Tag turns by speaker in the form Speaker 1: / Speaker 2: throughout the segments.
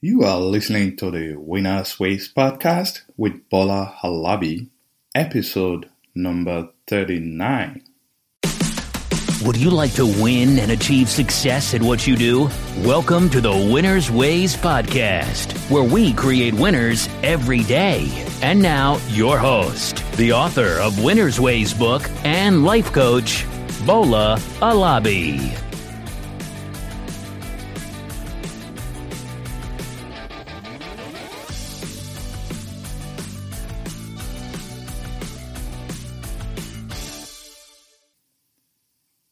Speaker 1: You are listening to the Winners Ways podcast with Bola Alabi, episode number 39.
Speaker 2: Would you like to win and achieve success at what you do? Welcome to the Winners Ways podcast, where we create winners every day. And now, your host, the author of Winners Ways book and life coach, Bola Alabi.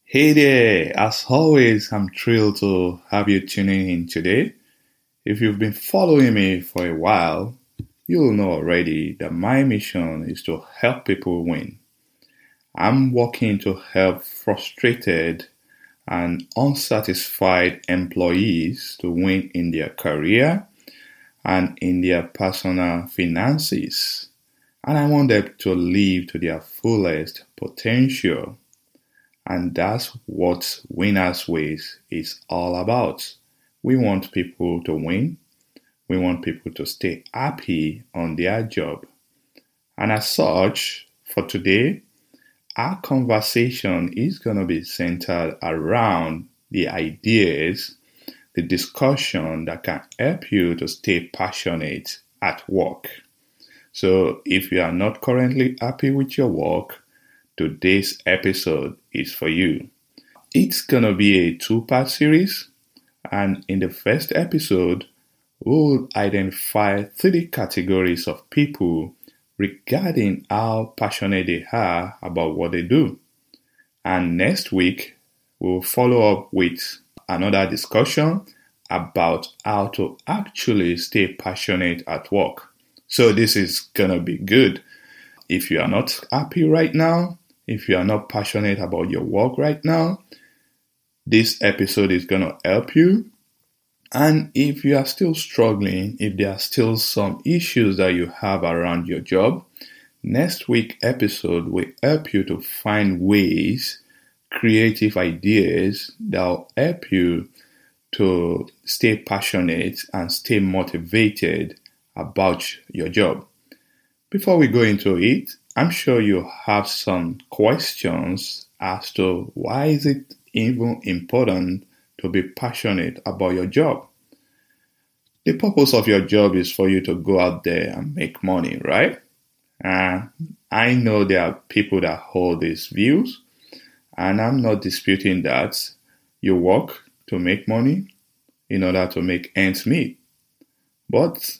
Speaker 1: Hey there! As always, I'm thrilled to have you tuning in today. If you've been following me for a while, you'll know already that my mission is to help people win. I'm working to help frustrated and unsatisfied employees to win in their career and in their personal finances. And I want them to live to their fullest potential. And that's what Winners Ways is all about. We want people to win. We want people to stay happy on their job. And as such, for today, our conversation is going to be centered around the ideas, the discussion that can help you to stay passionate at work. So if you are not currently happy with your work, today's episode is for you. It's gonna be a two part series, and in the first episode, we'll identify three categories of people regarding how passionate they are about what they do. And next week, we'll follow up with another discussion about how to actually stay passionate at work. So, this is gonna be good. If you are not happy right now, if you are not passionate about your work right now, this episode is going to help you. And if you are still struggling, if there are still some issues that you have around your job, next week episode will help you to find ways, creative ideas that will help you to stay passionate and stay motivated about your job. Before we go into it, I'm sure you have some questions as to why is it even important to be passionate about your job. The purpose of your job is for you to go out there and make money, right? Uh, I know there are people that hold these views, and I'm not disputing that. You work to make money in order to make ends meet. But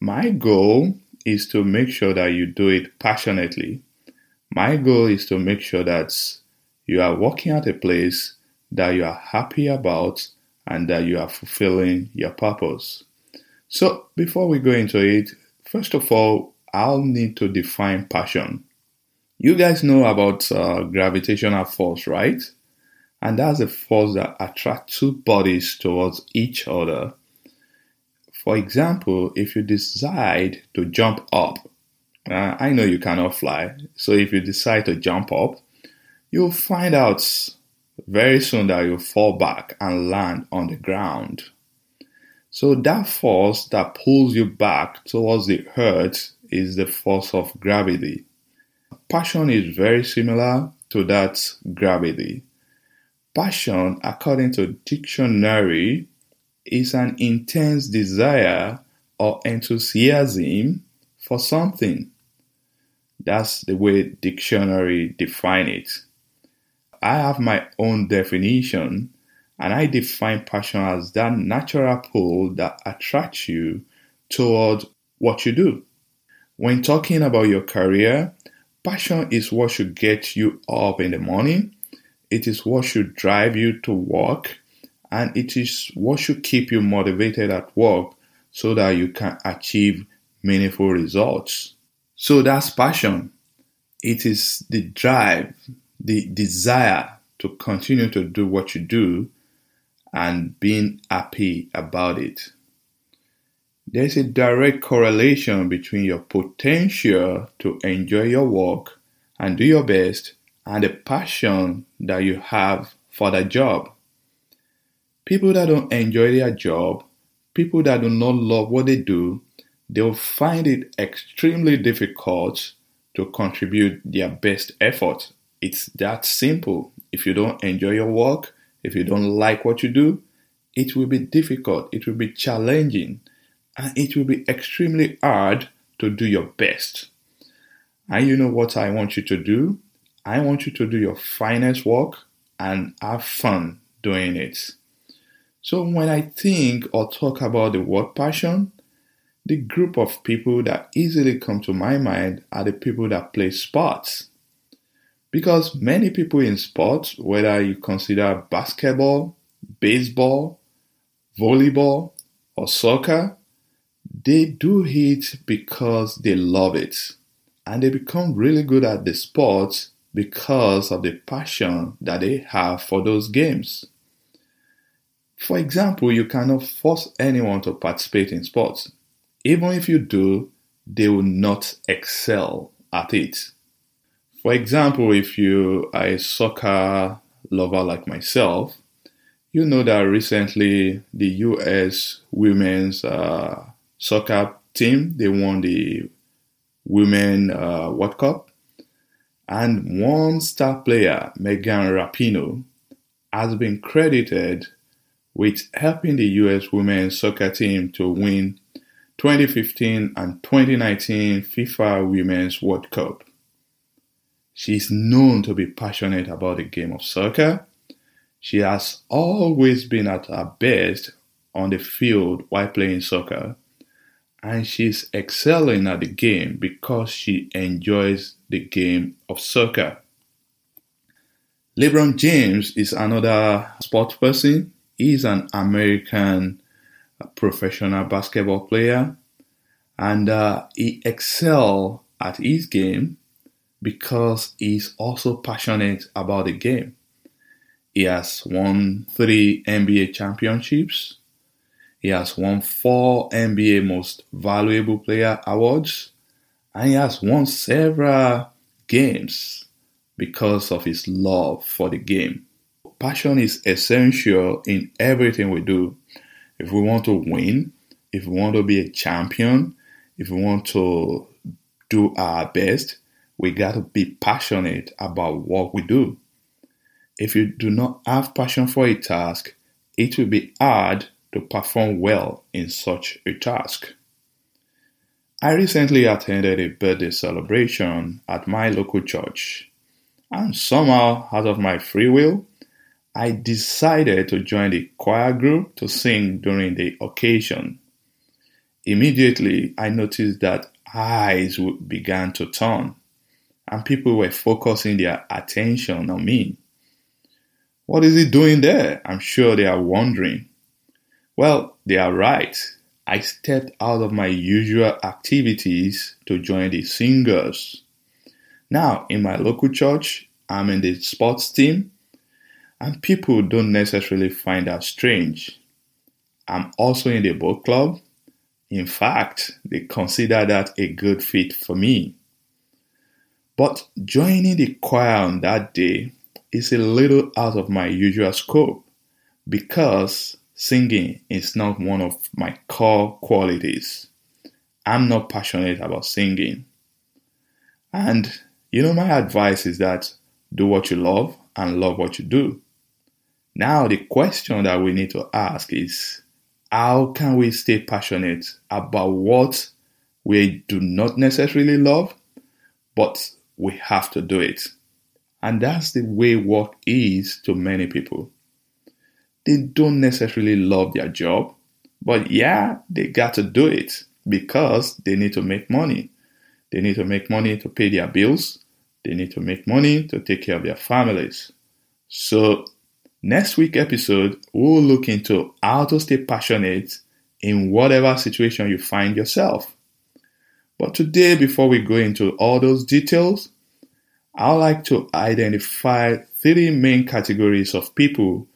Speaker 1: my goal is to make sure that you do it passionately. My goal is to make sure that you are working at a place that you are happy about and that you are fulfilling your purpose. So, before we go into it, first of all, I'll need to define passion. You guys know about uh, gravitational force, right? And that's a force that attracts two bodies towards each other for example, if you decide to jump up, uh, I know you cannot fly, so if you decide to jump up, you'll find out very soon that you'll fall back and land on the ground. So that force that pulls you back towards the earth is the force of gravity. Passion is very similar to that gravity. Passion, according to dictionary, is an intense desire or enthusiasm for something. That's the way dictionary define it. I have my own definition and I define passion as that natural pull that attracts you toward what you do. When talking about your career, passion is what should get you up in the morning. It is what should drive you to work and it is what should keep you motivated at work so that you can achieve meaningful results. So that's passion. It is the drive, the desire to continue to do what you do and being happy about it. There's a direct correlation between your potential to enjoy your work and do your best and the passion that you have for the job. People that don't enjoy their job, people that do not love what they do, they'll find it extremely difficult to contribute their best effort. It's that simple. If you don't enjoy your work, if you don't like what you do, it will be difficult, it will be challenging, and it will be extremely hard to do your best. And you know what I want you to do? I want you to do your finest work and have fun doing it. So when I think or talk about the word passion, the group of people that easily come to my mind are the people that play sports. Because many people in sports, whether you consider basketball, baseball, volleyball, or soccer, they do it because they love it. And they become really good at the sport because of the passion that they have for those games. For example, you cannot force anyone to participate in sports. Even if you do, they will not excel at it. For example, if you are a soccer lover like myself, you know that recently the US women's uh, soccer team they won the Women uh, World Cup, and one star player, Megan Rapinoe, has been credited with helping the US women's soccer team to win 2015 and 2019 FIFA Women's World Cup. She is known to be passionate about the game of soccer. She has always been at her best on the field while playing soccer, and she's excelling at the game because she enjoys the game of soccer. LeBron James is another sports person. He's an American professional basketball player, and uh, he excels at his game because he's also passionate about the game. He has won three NBA championships. He has won four NBA Most Valuable Player awards. And he has won several games because of his love for the game. Passion is essential in everything we do. If we want to win, if we want to be a champion, if we want to do our best, we got to be passionate about what we do. If you do not have passion for a task, it will be hard to perform well in such a task. I recently attended a birthday celebration at my local church, and somehow, out of my free will, I decided to join the choir group to sing during the occasion. Immediately, I noticed that eyes began to turn and people were focusing their attention on me. What is he doing there? I'm sure they are wondering. Well, they are right. I stepped out of my usual activities to join the singers. Now, in my local church, I'm in the sports team, and people don't necessarily find that strange. I'm also in the book club. In fact, they consider that a good fit for me. But joining the choir on that day is a little out of my usual scope because singing is not one of my core qualities. I'm not passionate about singing. And you know, my advice is that do what you love and love what you do. Now, the question that we need to ask is how can we stay passionate about what we do not necessarily love, but we have to do it. And that's the way work is to many people. They don't necessarily love their job, but yeah, they got to do it because they need to make money. They need to make money to pay their bills. They need to make money to take care of their families. So, next week episode, we'll look into how to stay passionate in whatever situation you find yourself. But today, before we go into all those details, I would like to identify three main categories of people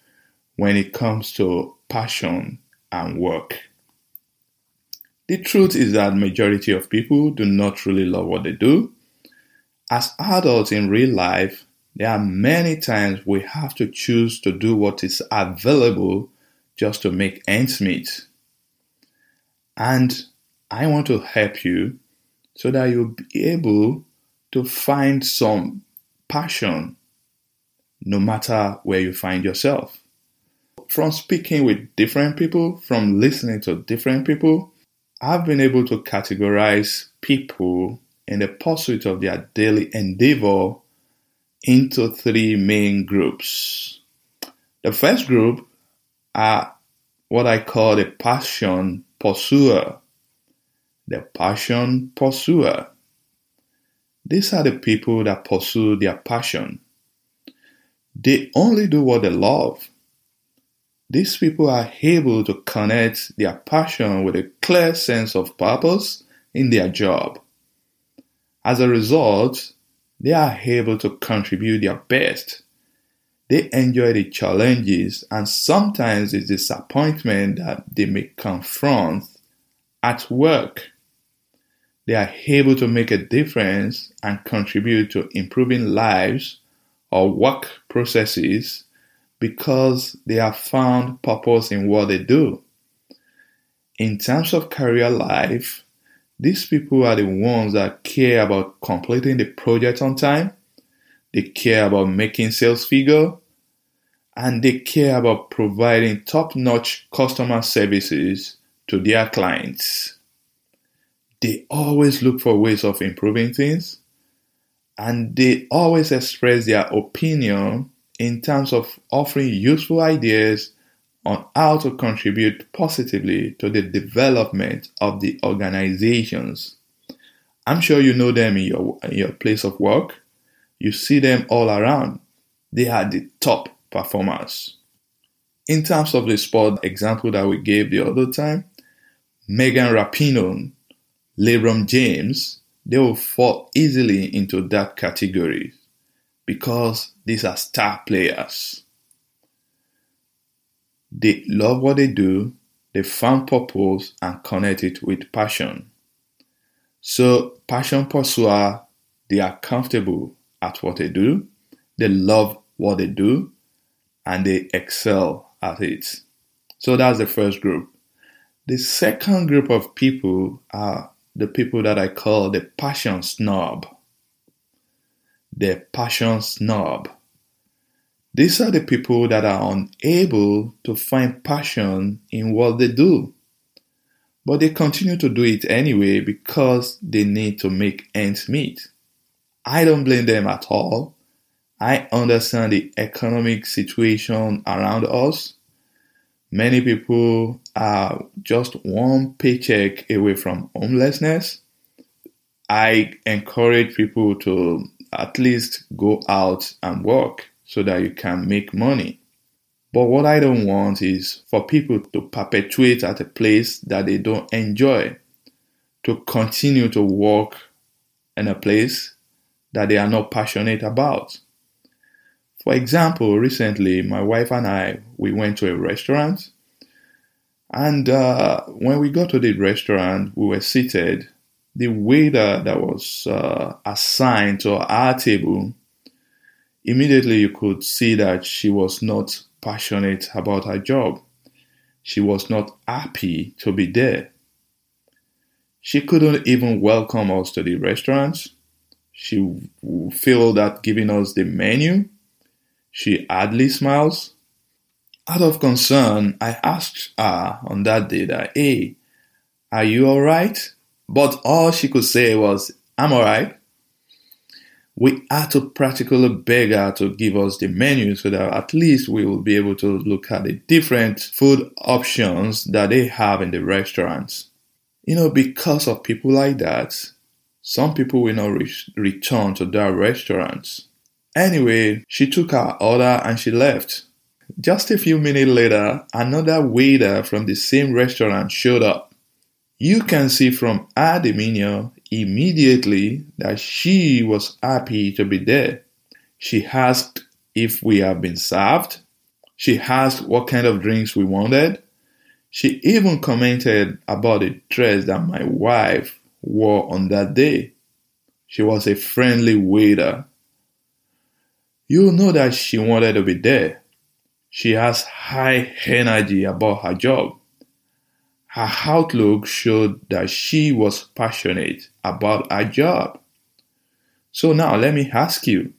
Speaker 1: when it comes to passion and work. The truth is that majority of people do not really love what they do. As adults in real life, there are many times we have to choose to do what is available just to make ends meet. And I want to help you so that you'll be able to find some passion no matter where you find yourself. From speaking with different people, from listening to different people, I've been able to categorize people in the pursuit of their daily endeavor into three main groups. The first group are what I call the passion pursuer. The passion pursuer. These are the people that pursue their passion. They only do what they love. These people are able to connect their passion with a clear sense of purpose in their job. As a result, they are able to contribute their best. They enjoy the challenges and sometimes the disappointment that they may confront at work. They are able to make a difference and contribute to improving lives or work processes because they have found purpose in what they do. In terms of career life, these people are the ones that care about completing the project on time, they care about making sales figure, and they care about providing top notch customer services to their clients. They always look for ways of improving things. And they always express their opinion in terms of offering useful ideas on how to contribute positively to the development of the organizations. I'm sure you know them in your, in your place of work. You see them all around. They are the top performers. In terms of the sport example that we gave the other time, Megan Rapinoe, LeBron James, they will fall easily into that category because these are star players. They love what they do, they found purpose and connect it with passion. So, passion pursuer, they are comfortable at what they do, they love what they do, and they excel at it. So, that's the first group. The second group of people are the people that I call the passion snob. The passion snob. These are the people that are unable to find passion in what they do. But they continue to do it anyway because they need to make ends meet. I don't blame them at all. I understand the economic situation around us. Many people are just one paycheck away from homelessness. I encourage people to at least go out and work so that you can make money. But what I don't want is for people to perpetuate at a place that they don't enjoy, to continue to work in a place that they are not passionate about. For example, recently my wife and I we went to a restaurant, and uh, when we got to the restaurant, we were seated. The waiter that was uh, assigned to our table Immediately, you could see that she was not passionate about her job. She was not happy to be there. She couldn't even welcome us to the restaurant. She failed at giving us the menu. She hardly smiles. Out of concern, I asked her on that day that, hey, are you alright? But all she could say was, I'm alright we had to practically beg her to give us the menu so that at least we will be able to look at the different food options that they have in the restaurants. You know, because of people like that, some people will not re- return to their restaurants. Anyway, she took her order and she left. Just a few minutes later, another waiter from the same restaurant showed up. You can see from her demeanor immediately that she was happy to be there. She asked if we have been served. She asked what kind of drinks we wanted. She even commented about the dress that my wife wore on that day. She was a friendly waiter. You know that she wanted to be there. She has high energy about her job. Her outlook showed that she was passionate about a job. So now let me ask you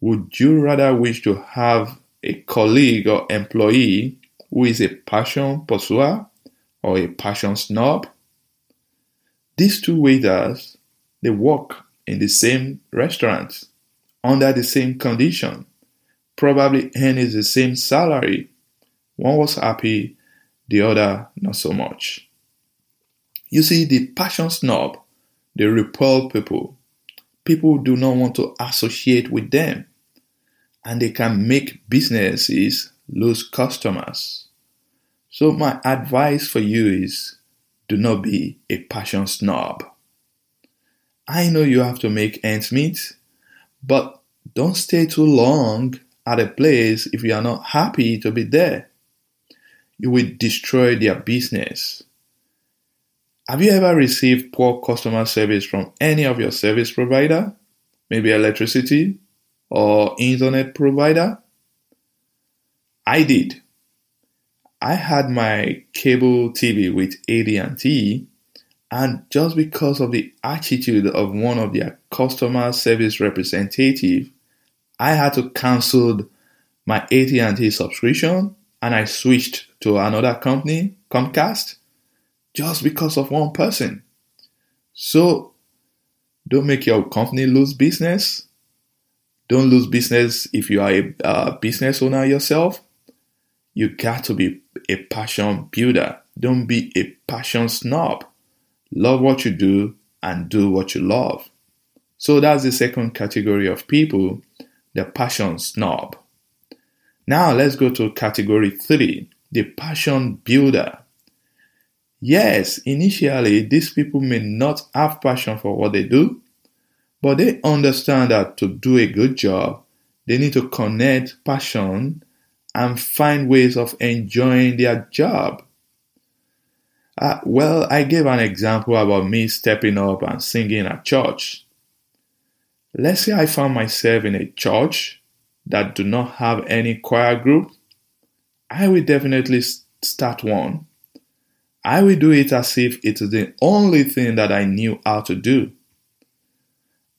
Speaker 1: would you rather wish to have a colleague or employee who is a passion pursuer or a passion snob? These two waiters, they work in the same restaurant under the same condition, probably earning the same salary. One was happy, the other not so much. You see, the passion snob, they repel people. People do not want to associate with them, and they can make businesses lose customers. So, my advice for you is do not be a passion snob. I know you have to make ends meet, but don't stay too long at a place if you are not happy to be there you will destroy their business. Have you ever received poor customer service from any of your service provider? Maybe electricity or internet provider? I did. I had my cable TV with AT&T and just because of the attitude of one of their customer service representative, I had to cancel my AT&T subscription and I switched to another company, Comcast, just because of one person. So don't make your company lose business. Don't lose business if you are a uh, business owner yourself. You got to be a passion builder. Don't be a passion snob. Love what you do and do what you love. So that's the second category of people, the passion snob. Now let's go to category three, the passion builder. Yes, initially these people may not have passion for what they do, but they understand that to do a good job, they need to connect passion and find ways of enjoying their job. Uh, well, I gave an example about me stepping up and singing at church. Let's say I found myself in a church that do not have any choir group, I will definitely start one. I will do it as if it is the only thing that I knew how to do.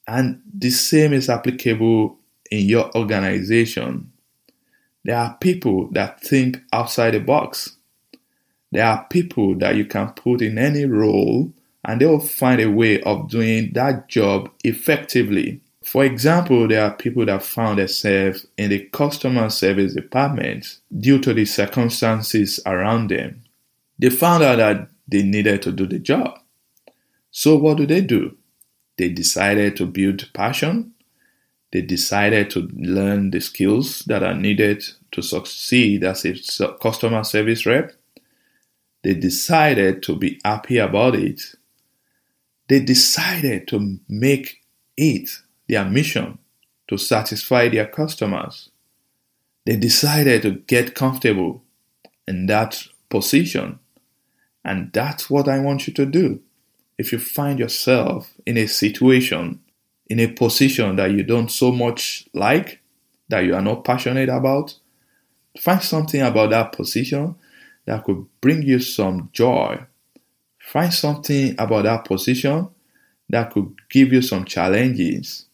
Speaker 1: And the same is applicable in your organization. There are people that think outside the box. There are people that you can put in any role and they will find a way of doing that job effectively. For example, there are people that found themselves in the customer service department due to the circumstances around them. They found out that they needed to do the job. So, what do they do? They decided to build passion. They decided to learn the skills that are needed to succeed as a customer service rep. They decided to be happy about it. They decided to make it their mission to satisfy their customers. They decided to get comfortable in that position. And that's what I want you to do. If you find yourself in a situation, in a position that you don't so much like, that you are not passionate about, find something about that position that could bring you some joy. Find something about that position that could give you some challenges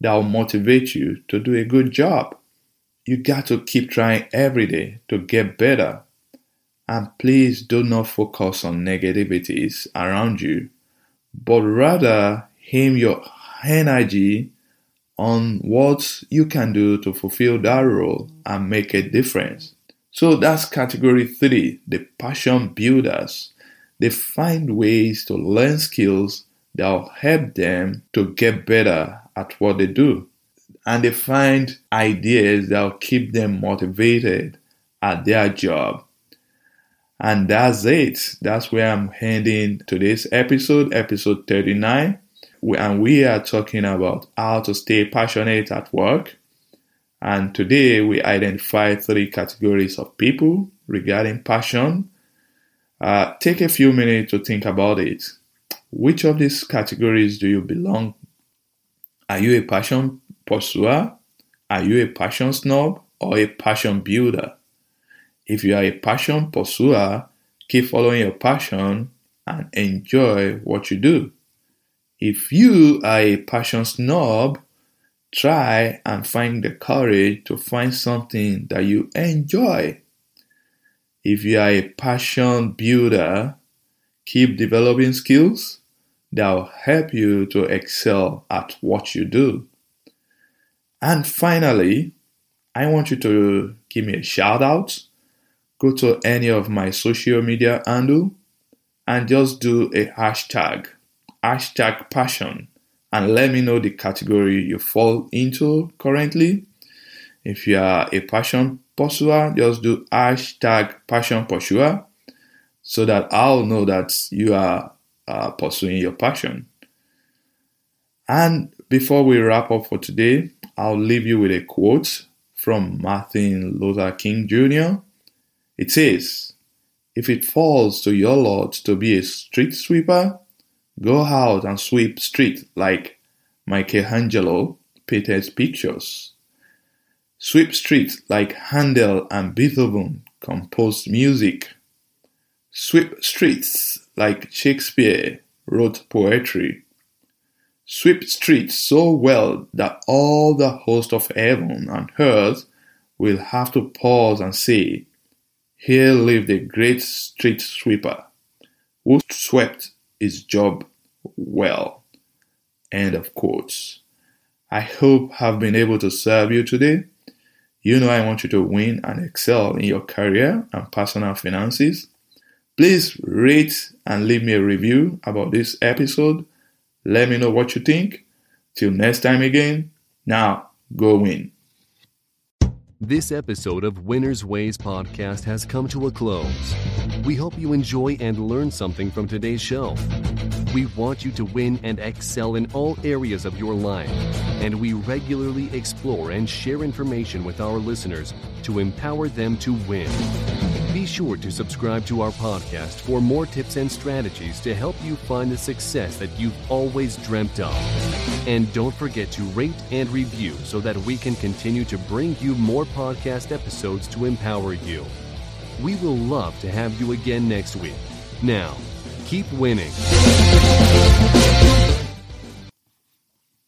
Speaker 1: that will motivate you to do a good job. You got to keep trying every day to get better. And please do not focus on negativities around you, but rather aim your energy on what you can do to fulfill that role and make a difference. So that's category three, the passion builders. They find ways to learn skills that will help them to get better at what they do. And they find ideas that will keep them motivated at their job. And that's it. That's where I'm heading today's episode, episode 39. And we are talking about how to stay passionate at work. And today we identify three categories of people regarding passion. Uh, take a few minutes to think about it. Which of these categories do you belong are you a passion pursuer? Are you a passion snob or a passion builder? If you are a passion pursuer, keep following your passion and enjoy what you do. If you are a passion snob, try and find the courage to find something that you enjoy. If you are a passion builder, keep developing skills that will help you to excel at what you do. And finally, I want you to give me a shout out. Go to any of my social media handle and just do a hashtag, hashtag passion, and let me know the category you fall into currently. If you are a passion pursuer, just do hashtag passion pursuer so that I'll know that you are uh, pursuing your passion. And before we wrap up for today, I'll leave you with a quote from Martin Luther King Jr. It says, If it falls to your lot to be a street sweeper, go out and sweep street like Michelangelo painted pictures. Sweep street like Handel and Beethoven composed music. Sweep streets like Shakespeare wrote poetry. Sweep streets so well that all the host of heaven and earth will have to pause and say, Here lived a great street sweeper who swept his job well. End of quotes. I hope I've been able to serve you today. You know I want you to win and excel in your career and personal finances. Please rate and leave me a review about this episode let me know what you think. Till next time again, now go win.
Speaker 3: This episode of Winner's Ways podcast has come to a close. We hope you enjoy and learn something from today's show. We want you to win and excel in all areas of your life, and we regularly explore and share information with our listeners to empower them to win. Be sure to subscribe to our podcast for more tips and strategies to help you find the success that you've always dreamt of. And don't forget to rate and review so that we can continue to bring you more podcast episodes to empower you. We will love to have you again next week. Now, keep winning.